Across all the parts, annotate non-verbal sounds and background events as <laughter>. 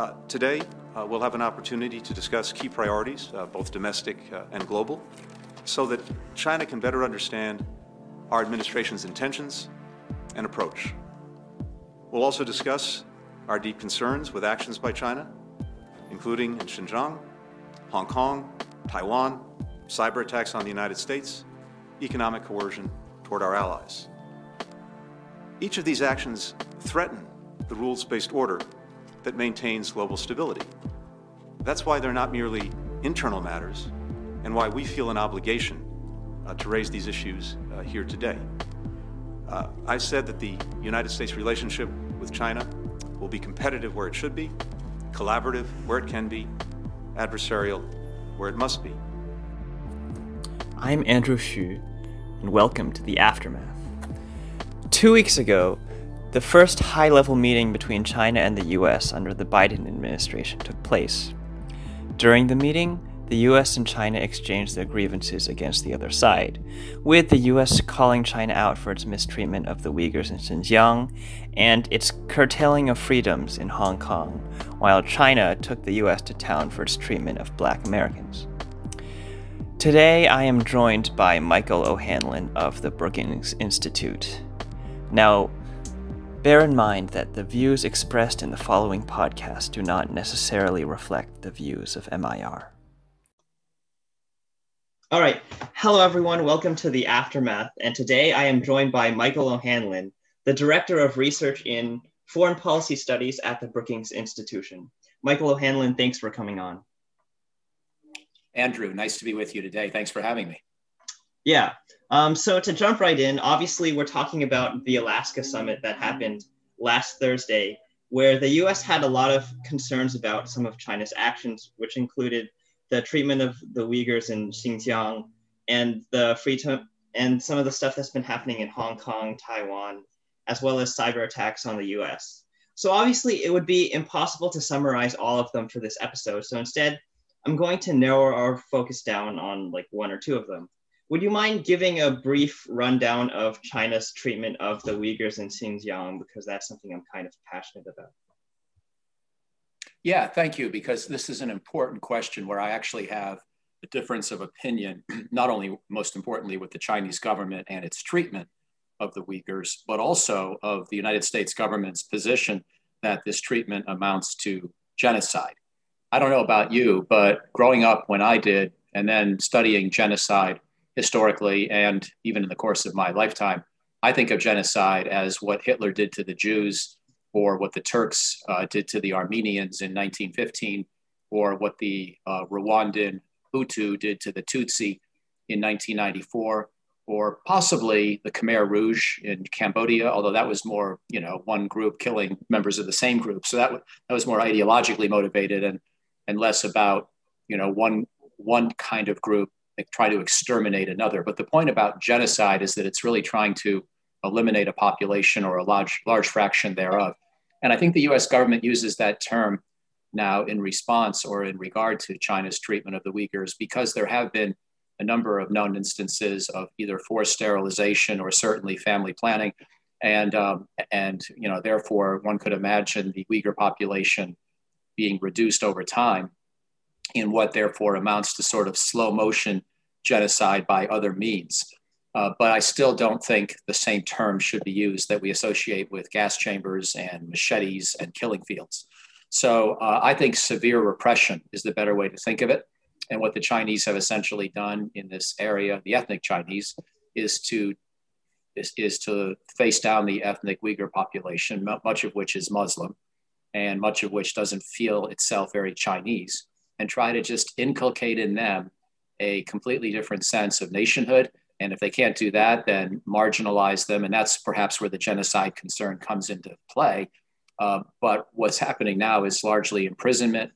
Uh, today, uh, we'll have an opportunity to discuss key priorities, uh, both domestic uh, and global, so that China can better understand our administration's intentions and approach. We'll also discuss our deep concerns with actions by China, including in Xinjiang, Hong Kong, Taiwan, cyber attacks on the United States, economic coercion toward our allies. Each of these actions threaten the rules based order that maintains global stability. That's why they're not merely internal matters and why we feel an obligation uh, to raise these issues uh, here today. Uh, I've said that the United States relationship with China will be competitive where it should be, collaborative where it can be, adversarial where it must be. I'm Andrew Xu, and welcome to the Aftermath. Two weeks ago, the first high level meeting between China and the US under the Biden administration took place. During the meeting, the US and China exchanged their grievances against the other side, with the US calling China out for its mistreatment of the Uyghurs in Xinjiang and its curtailing of freedoms in Hong Kong, while China took the US to town for its treatment of black Americans. Today, I am joined by Michael O'Hanlon of the Brookings Institute. Now, bear in mind that the views expressed in the following podcast do not necessarily reflect the views of MIR. All right. Hello, everyone. Welcome to the Aftermath. And today I am joined by Michael O'Hanlon, the Director of Research in Foreign Policy Studies at the Brookings Institution. Michael O'Hanlon, thanks for coming on. Andrew, nice to be with you today. Thanks for having me. Yeah. Um, so to jump right in, obviously we're talking about the Alaska summit that happened last Thursday, where the U.S. had a lot of concerns about some of China's actions, which included the treatment of the Uyghurs in Xinjiang and the free to- and some of the stuff that's been happening in Hong Kong, Taiwan, as well as cyber attacks on the US. So obviously it would be impossible to summarize all of them for this episode. So instead, I'm going to narrow our focus down on like one or two of them. Would you mind giving a brief rundown of China's treatment of the Uyghurs in Xinjiang? Because that's something I'm kind of passionate about. Yeah, thank you, because this is an important question where I actually have a difference of opinion, <clears throat> not only most importantly with the Chinese government and its treatment of the Uyghurs, but also of the United States government's position that this treatment amounts to genocide. I don't know about you, but growing up when I did, and then studying genocide historically and even in the course of my lifetime, I think of genocide as what Hitler did to the Jews or what the Turks uh, did to the Armenians in 1915, or what the uh, Rwandan Hutu did to the Tutsi in 1994, or possibly the Khmer Rouge in Cambodia, although that was more, you know, one group killing members of the same group. So that, that was more ideologically motivated and, and less about, you know, one, one kind of group try to exterminate another. But the point about genocide is that it's really trying to eliminate a population or a large, large fraction thereof. And I think the US government uses that term now in response or in regard to China's treatment of the Uyghurs because there have been a number of known instances of either forced sterilization or certainly family planning. And, um, and you know, therefore, one could imagine the Uyghur population being reduced over time in what therefore amounts to sort of slow motion genocide by other means. Uh, but I still don't think the same term should be used that we associate with gas chambers and machetes and killing fields. So uh, I think severe repression is the better way to think of it. And what the Chinese have essentially done in this area, the ethnic Chinese, is to is, is to face down the ethnic Uyghur population, much of which is Muslim, and much of which doesn't feel itself very Chinese, and try to just inculcate in them a completely different sense of nationhood and if they can't do that, then marginalize them. And that's perhaps where the genocide concern comes into play. Uh, but what's happening now is largely imprisonment,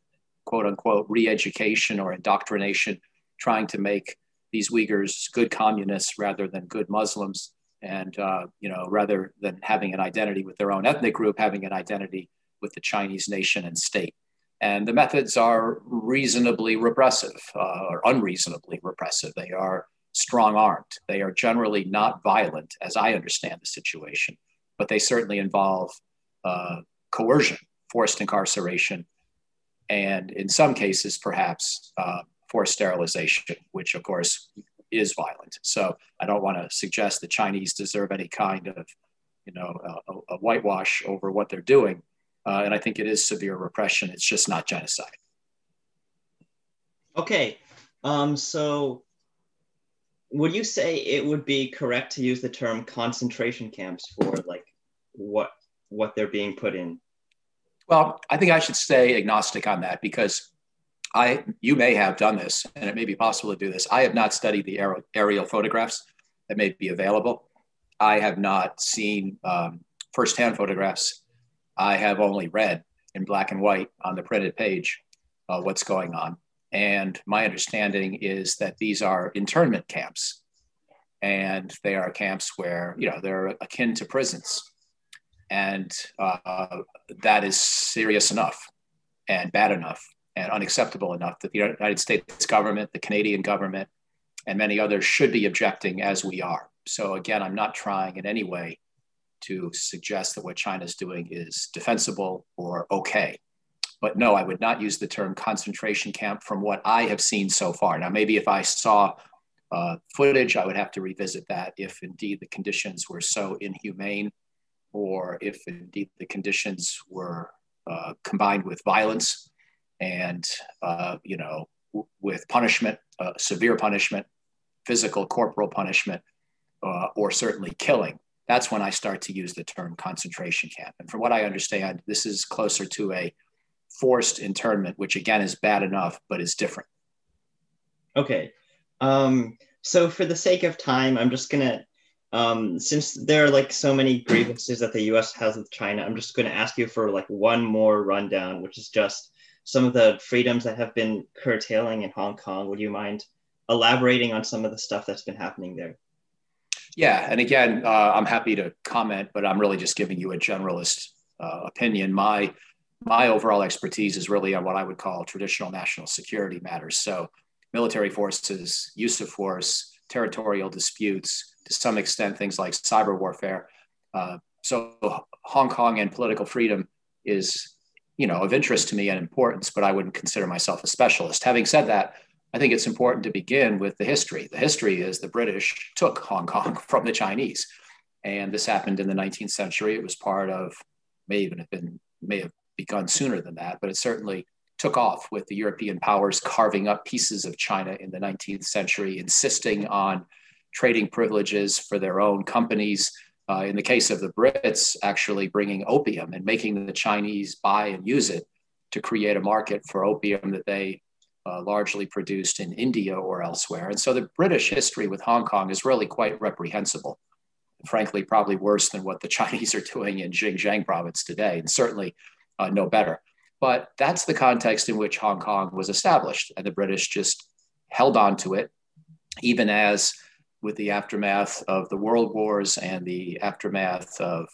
quote unquote, re education or indoctrination, trying to make these Uyghurs good communists rather than good Muslims. And, uh, you know, rather than having an identity with their own ethnic group, having an identity with the Chinese nation and state. And the methods are reasonably repressive uh, or unreasonably repressive. They are strong armed. They are generally not violent, as I understand the situation, but they certainly involve uh, coercion, forced incarceration, and in some cases, perhaps uh, forced sterilization, which of course is violent. So I don't want to suggest the Chinese deserve any kind of, you know, a, a whitewash over what they're doing. Uh, and I think it is severe repression. It's just not genocide. Okay, um, so would you say it would be correct to use the term concentration camps for like what what they're being put in? Well, I think I should stay agnostic on that because I you may have done this, and it may be possible to do this. I have not studied the aerial, aerial photographs that may be available. I have not seen um, firsthand photographs. I have only read in black and white on the printed page uh, what's going on. And my understanding is that these are internment camps, and they are camps where you know they're akin to prisons, and uh, that is serious enough and bad enough and unacceptable enough that the United States government, the Canadian government, and many others should be objecting as we are. So again, I'm not trying in any way to suggest that what China is doing is defensible or okay. But no, I would not use the term concentration camp from what I have seen so far. Now, maybe if I saw uh, footage, I would have to revisit that if indeed the conditions were so inhumane or if indeed the conditions were uh, combined with violence and uh, you know w- with punishment, uh, severe punishment, physical corporal punishment, uh, or certainly killing. That's when I start to use the term concentration camp. And from what I understand, this is closer to a forced internment, which again is bad enough, but is different. Okay. Um, so for the sake of time, I'm just gonna um, since there are like so many grievances that the U.S. has with China, I'm just going to ask you for like one more rundown, which is just some of the freedoms that have been curtailing in Hong Kong. Would you mind elaborating on some of the stuff that's been happening there? Yeah, and again, uh, I'm happy to comment, but I'm really just giving you a generalist uh, opinion. My my overall expertise is really on what I would call traditional national security matters. So, military forces, use of force, territorial disputes, to some extent, things like cyber warfare. Uh, so, Hong Kong and political freedom is you know, of interest to me and importance, but I wouldn't consider myself a specialist. Having said that, I think it's important to begin with the history. The history is the British took Hong Kong <laughs> from the Chinese. And this happened in the 19th century. It was part of, may even have been, may have begun sooner than that, but it certainly took off with the European powers carving up pieces of China in the 19th century, insisting on trading privileges for their own companies, uh, in the case of the Brits, actually bringing opium and making the Chinese buy and use it to create a market for opium that they uh, largely produced in India or elsewhere. And so the British history with Hong Kong is really quite reprehensible. Frankly, probably worse than what the <laughs> Chinese are doing in Xinjiang province today, and certainly uh, no better. But that's the context in which Hong Kong was established, and the British just held on to it, even as with the aftermath of the world wars and the aftermath of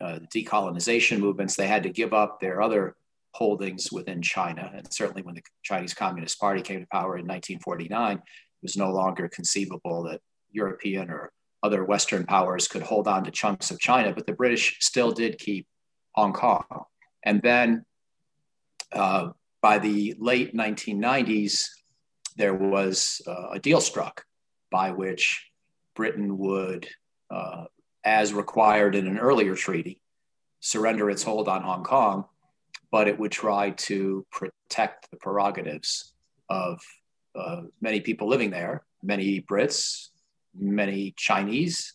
uh, decolonization movements, they had to give up their other holdings within China. And certainly when the Chinese Communist Party came to power in 1949, it was no longer conceivable that European or other Western powers could hold on to chunks of China, but the British still did keep Hong Kong. And then uh, by the late 1990s, there was uh, a deal struck by which Britain would, uh, as required in an earlier treaty, surrender its hold on Hong Kong, but it would try to protect the prerogatives of uh, many people living there, many Brits, many Chinese,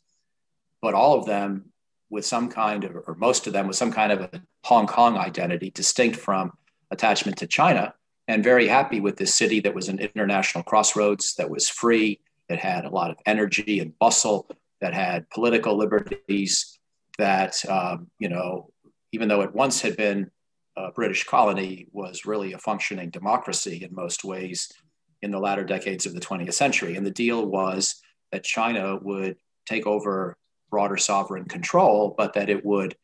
but all of them with some kind of, or most of them with some kind of a Hong Kong identity distinct from attachment to China, and very happy with this city that was an international crossroads, that was free, that had a lot of energy and bustle, that had political liberties, that, um, you know, even though it once had been a British colony, was really a functioning democracy in most ways in the latter decades of the 20th century. And the deal was that China would take over broader sovereign control, but that it would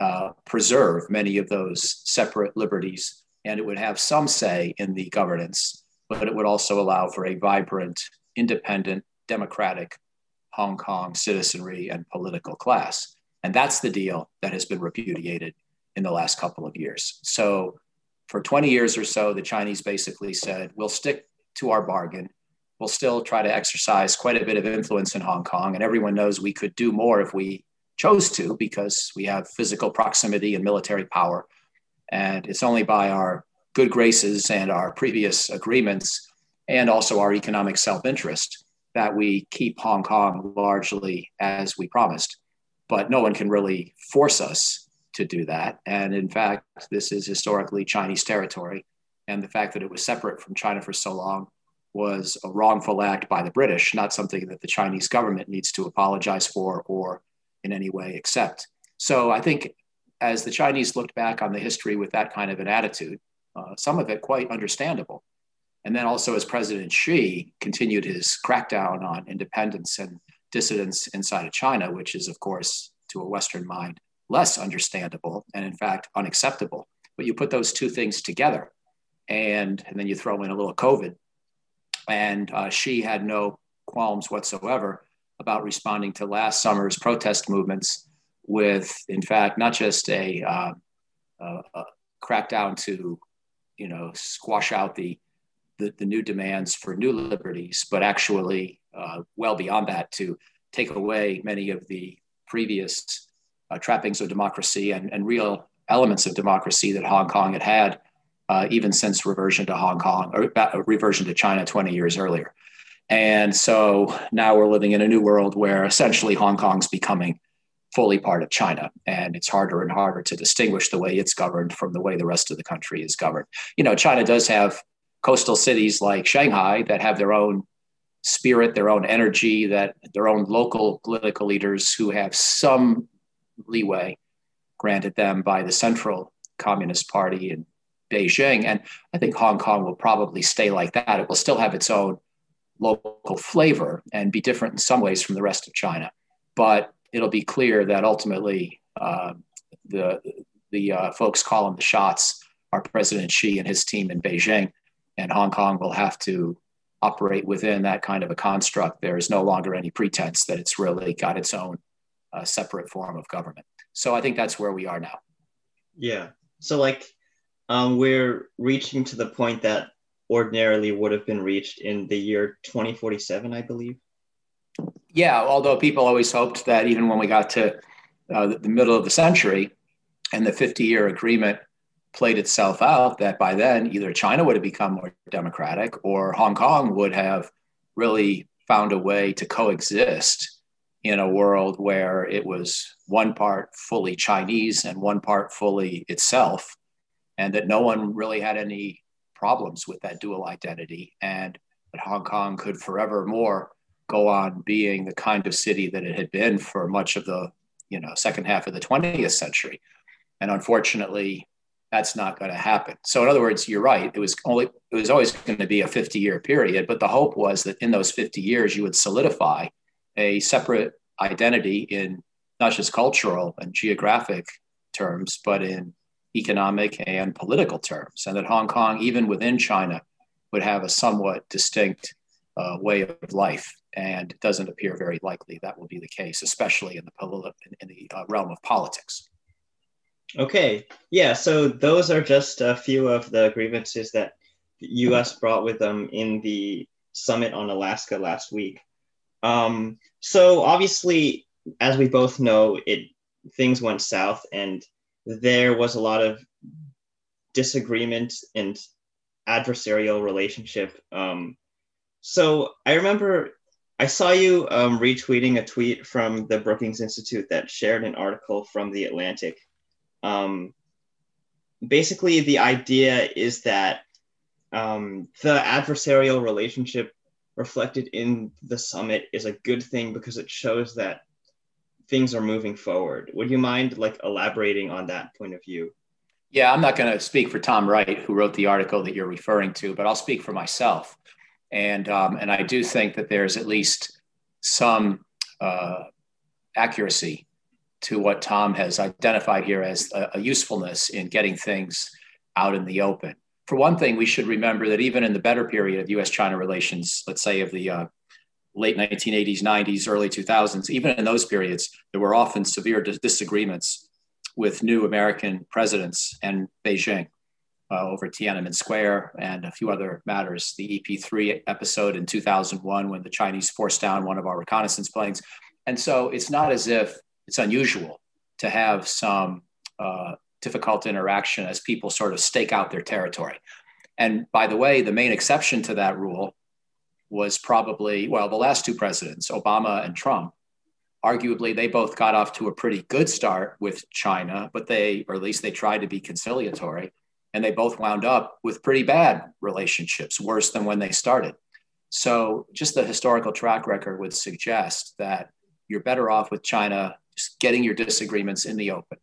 uh, preserve many of those separate liberties and it would have some say in the governance, but it would also allow for a vibrant independent, democratic Hong Kong citizenry and political class. And that's the deal that has been repudiated in the last couple of years. So for 20 years or so, the Chinese basically said, we'll stick to our bargain. We'll still try to exercise quite a bit of influence in Hong Kong. And everyone knows we could do more if we chose to because we have physical proximity and military power. And it's only by our good graces and our previous agreements and also our economic self interest that we keep Hong Kong largely as we promised. But no one can really force us to do that. And in fact, this is historically Chinese territory. And the fact that it was separate from China for so long was a wrongful act by the British, not something that the Chinese government needs to apologize for or in any way accept. So I think as the Chinese looked back on the history with that kind of an attitude, uh, some of it quite understandable. And then also as President Xi continued his crackdown on independence and dissidents inside of China, which is, of course, to a Western mind, less understandable and in fact unacceptable. But you put those two things together and, and then you throw in a little COVID. And uh, Xi had no qualms whatsoever about responding to last summer's protest movements with, in fact, not just a, uh, a crackdown to, you know, squash out the, the, the, new demands for new liberties, but actually uh, well beyond that to take away many of the previous uh, trappings of democracy and, and real elements of democracy that Hong Kong had had uh, even since reversion to Hong Kong or uh, reversion to China 20 years earlier. And so now we're living in a new world where essentially Hong Kong's becoming fully part of China. And it's harder and harder to distinguish the way it's governed from the way the rest of the country is governed. You know, China does have coastal cities like Shanghai that have their own spirit, their own energy, that their own local political leaders who have some leeway granted them by the central Communist Party in Beijing. And I think Hong Kong will probably stay like that. It will still have its own local flavor and be different in some ways from the rest of China. But it'll be clear that ultimately uh, the, the uh, folks calling the shots are President Xi and his team in Beijing. And Hong Kong will have to operate within that kind of a construct. There is no longer any pretense that it's really got its own uh, separate form of government. So I think that's where we are now. Yeah. So, like, um, we're reaching to the point that ordinarily would have been reached in the year 2047, I believe. Yeah, although people always hoped that even when we got to uh, the middle of the century and the 50 year agreement played itself out, that by then either China would have become more democratic or Hong Kong would have really found a way to coexist in a world where it was one part fully Chinese and one part fully itself, and that no one really had any problems with that dual identity, and that Hong Kong could forevermore go on being the kind of city that it had been for much of the you know second half of the 20th century. And unfortunately that's not going to happen. So in other words you're right it was only it was always going to be a 50 year period but the hope was that in those 50 years you would solidify a separate identity in not just cultural and geographic terms but in economic and political terms, and that Hong Kong, even within China, would have a somewhat distinct uh, way of life. And it doesn't appear very likely that will be the case, especially in the, poli- in the uh, realm of politics. Okay, yeah, so those are just a few of the grievances that the US brought with them in the summit on Alaska last week. Um, so obviously, as we both know, it things went south and there was a lot of disagreement and adversarial relationship. Um, so I remember I saw you um, retweeting a tweet from the Brookings Institute that shared an article from the Atlantic. Um, basically, the idea is that um, the adversarial relationship reflected in the summit is a good thing because it shows that things are moving forward. Would you mind like elaborating on that point of view? Yeah, I'm not going to speak for Tom Wright, who wrote the article that you're referring to, but I'll speak for myself. And um, and I do think that there's at least some uh, accuracy to what Tom has identified here as a, a usefulness in getting things out in the open. For one thing, we should remember that even in the better period of U.S.-China relations, let's say of the uh, late 1980s, 90s, early 2000s, even in those periods, there were often severe dis- disagreements with new American presidents and Beijing. uh, over Tiananmen Square and a few other matters. The EP3 episode in 2001 when the Chinese forced down one of our reconnaissance planes. And so it's not as if it's unusual to have some uh, difficult interaction as people sort of stake out their territory. And by the way, the main exception to that rule was probably, well, the last two presidents, Obama and Trump. Arguably, they both got off to a pretty good start with China, but they, or at least they tried to be conciliatory, and they both wound up with pretty bad relationships, worse than when they started. So, just the historical track record would suggest that you're better off with China just getting your disagreements in the open.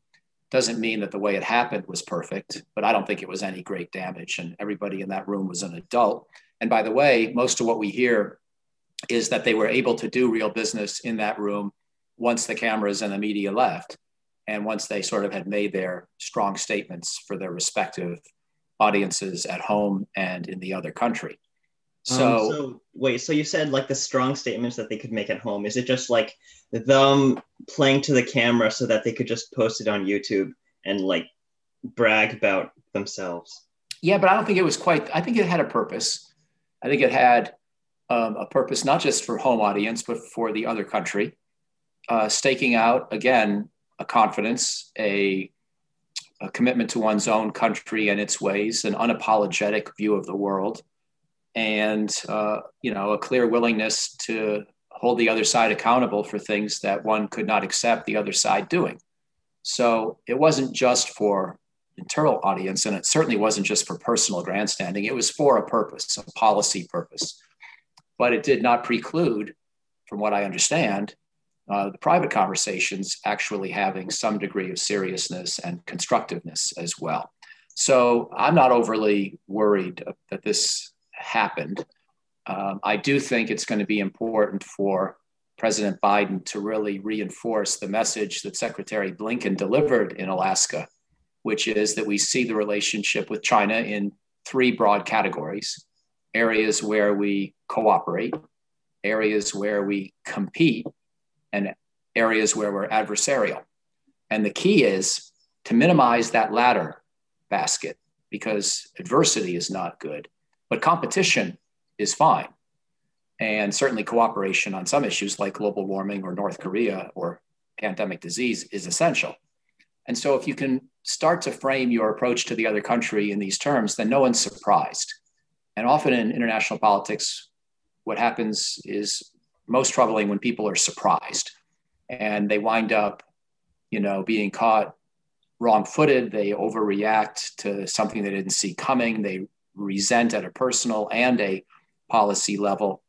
Doesn't mean that the way it happened was perfect, but I don't think it was any great damage. And everybody in that room was an adult. And by the way, most of what we hear is that they were able to do real business in that room once the cameras and the media left. And once they sort of had made their strong statements for their respective audiences at home and in the other country. So, um, so wait, so you said like the strong statements that they could make at home. Is it just like them playing to the camera so that they could just post it on YouTube and like brag about themselves? Yeah, but I don't think it was quite. I think it had a purpose. I think it had um, a purpose not just for home audience, but for the other country, uh, staking out again a confidence, a a commitment to one's own country and its ways, an unapologetic view of the world and uh, you know a clear willingness to hold the other side accountable for things that one could not accept the other side doing. So it wasn't just for internal audience, and it certainly wasn't just for personal grandstanding. It was for a purpose, a policy purpose. But it did not preclude, from what I understand, uh, the private conversations actually having some degree of seriousness and constructiveness as well. So I'm not overly worried that this happened. Um, I do think it's going to be important for President Biden to really reinforce the message that Secretary Blinken delivered in Alaska, which is that we see the relationship with China in three broad categories areas where we cooperate, areas where we compete, and areas where we're adversarial. And the key is to minimize that latter basket because adversity is not good but competition is fine. And certainly cooperation on some issues like global warming or North Korea or pandemic disease is essential. And so if you can start to frame your approach to the other country in these terms, then no one's surprised. And often in international politics, what happens is most troubling when people are surprised and they wind up, you know, being caught wrong-footed. They overreact to something they didn't see coming. They resent at a personal and a policy level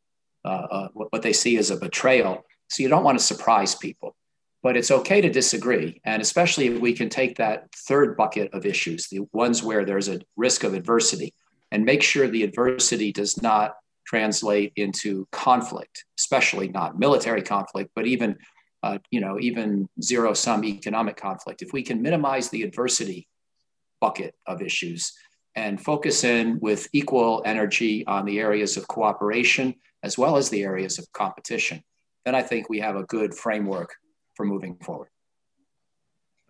uh, uh, what they see as a betrayal. So you don't want to surprise people. But it's okay to disagree. And especially if we can take that third bucket of issues, the ones where there's a risk of adversity, and make sure the adversity does not translate into conflict, especially not military conflict, but even uh, you know, even zero sum economic conflict. If we can minimize the adversity bucket of issues, and focus in with equal energy on the areas of cooperation as well as the areas of competition, then I think we have a good framework for moving forward.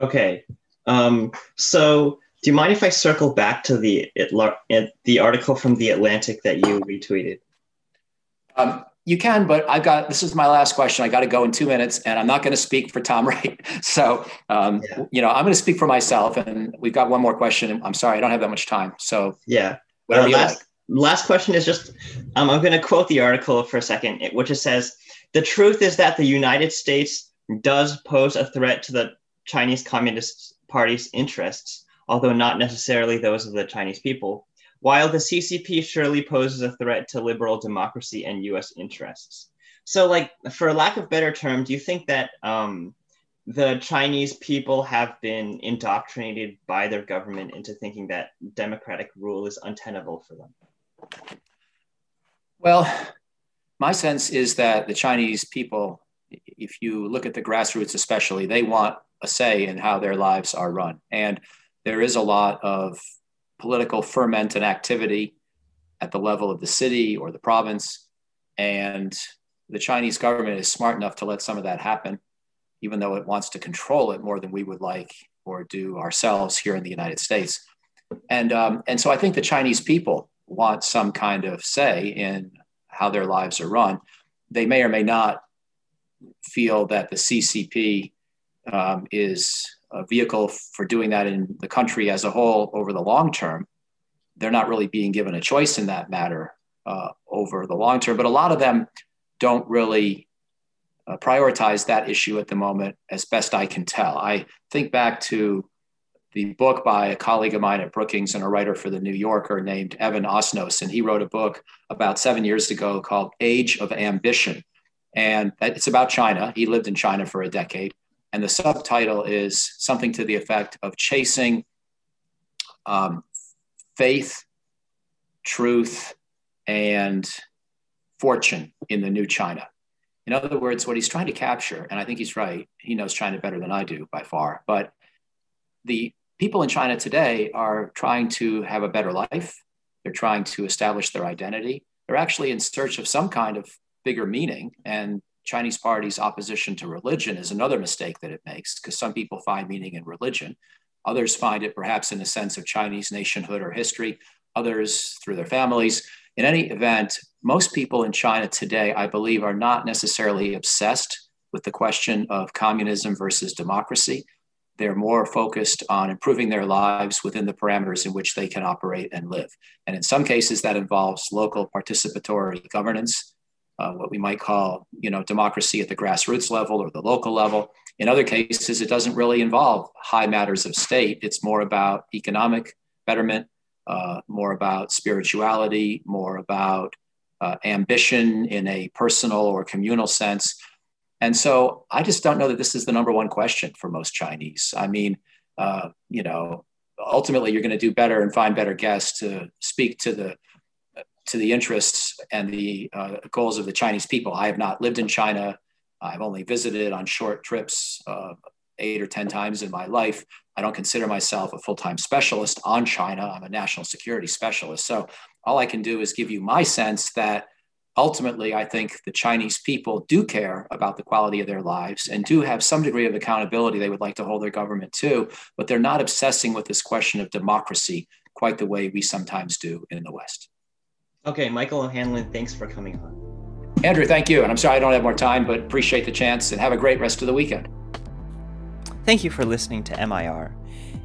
Okay. Um, so, do you mind if I circle back to the it, the article from the Atlantic that you retweeted? Um, you can, but I've got this is my last question. I got to go in two minutes, and I'm not going to speak for Tom <laughs> Wright. So, um, yeah. you know, I'm going to speak for myself, and we've got one more question. I'm sorry, I don't have that much time. So, yeah, whatever uh, you last, like. Last question is just um, I'm going to quote the article for a second, which it says the truth is that the United States does pose a threat to the Chinese Communist Party's interests, although not necessarily those of the Chinese people while the CCP surely poses a threat to liberal democracy and US interests. So, like, for lack of better term, do you think that um, the Chinese people have been indoctrinated by their government into thinking that democratic rule is untenable for them? Well, my sense is that the Chinese people, if you look at the grassroots especially, they want a say in how their lives are run. And there is a lot of political ferment and activity at the level of the city or the province. And the Chinese government is smart enough to let some of that happen, even though it wants to control it more than we would like or do ourselves here in the United States. And, um, and so I think the Chinese people want some kind of say in how their lives are run. They may or may not feel that the CCP um, is a vehicle for doing that in the country as a whole over the long term. They're not really being given a choice in that matter uh, over the long term, but a lot of them don't really uh, prioritize that issue at the moment, as best I can tell. I think back to the book by a colleague of mine at Brookings and a writer for the New Yorker named Evan Osnos. And he wrote a book about seven years ago called Age of Ambition. And it's about China. He lived in China for a decade. And the subtitle is something to the effect of chasing um, faith, truth, and fortune in the new China. In other words, what he's trying to capture, and I think he's right, he knows China better than I do by far, but the people in China today are trying to have a better life. They're trying to establish their identity. They're actually in search of some kind of bigger meaning. And Chinese party's opposition to religion is another mistake that it makes because some people find meaning in religion. Others find it perhaps in a sense of Chinese nationhood or history, others through their families. In any event, most people in China today, I believe, are not necessarily obsessed with the question of communism versus democracy. They're more focused on improving their lives within the parameters in which they can operate and live. And in some cases, that involves local participatory governance, uh, what we might call, you know, democracy at the grassroots level or the local level. In other cases, it doesn't really involve high matters of state. It's more about economic betterment, uh, more about spirituality, more about uh, ambition in a personal or communal sense. And so I just don't know that this is the number one question for most Chinese. I mean, uh, you know, ultimately you're going to do better and find better guests to speak to the to the interests and the uh, goals of the Chinese people. I have not lived in China. I've only visited on short trips uh, eight or 10 times in my life. I don't consider myself a full time specialist on China. I'm a national security specialist. So all I can do is give you my sense that ultimately, I think the Chinese people do care about the quality of their lives and do have some degree of accountability they would like to hold their government to, but they're not obsessing with this question of democracy quite the way we sometimes do in the West. Okay, Michael O'Hanlon, thanks for coming on. Andrew, thank you. And I'm sorry I don't have more time, but appreciate the chance and have a great rest of the weekend. Thank you for listening to MIR.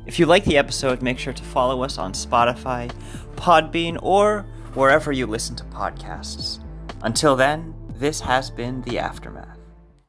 If you like the episode, make sure to follow us on Spotify, Podbean, or wherever you listen to podcasts. Until then, this has been The Aftermath.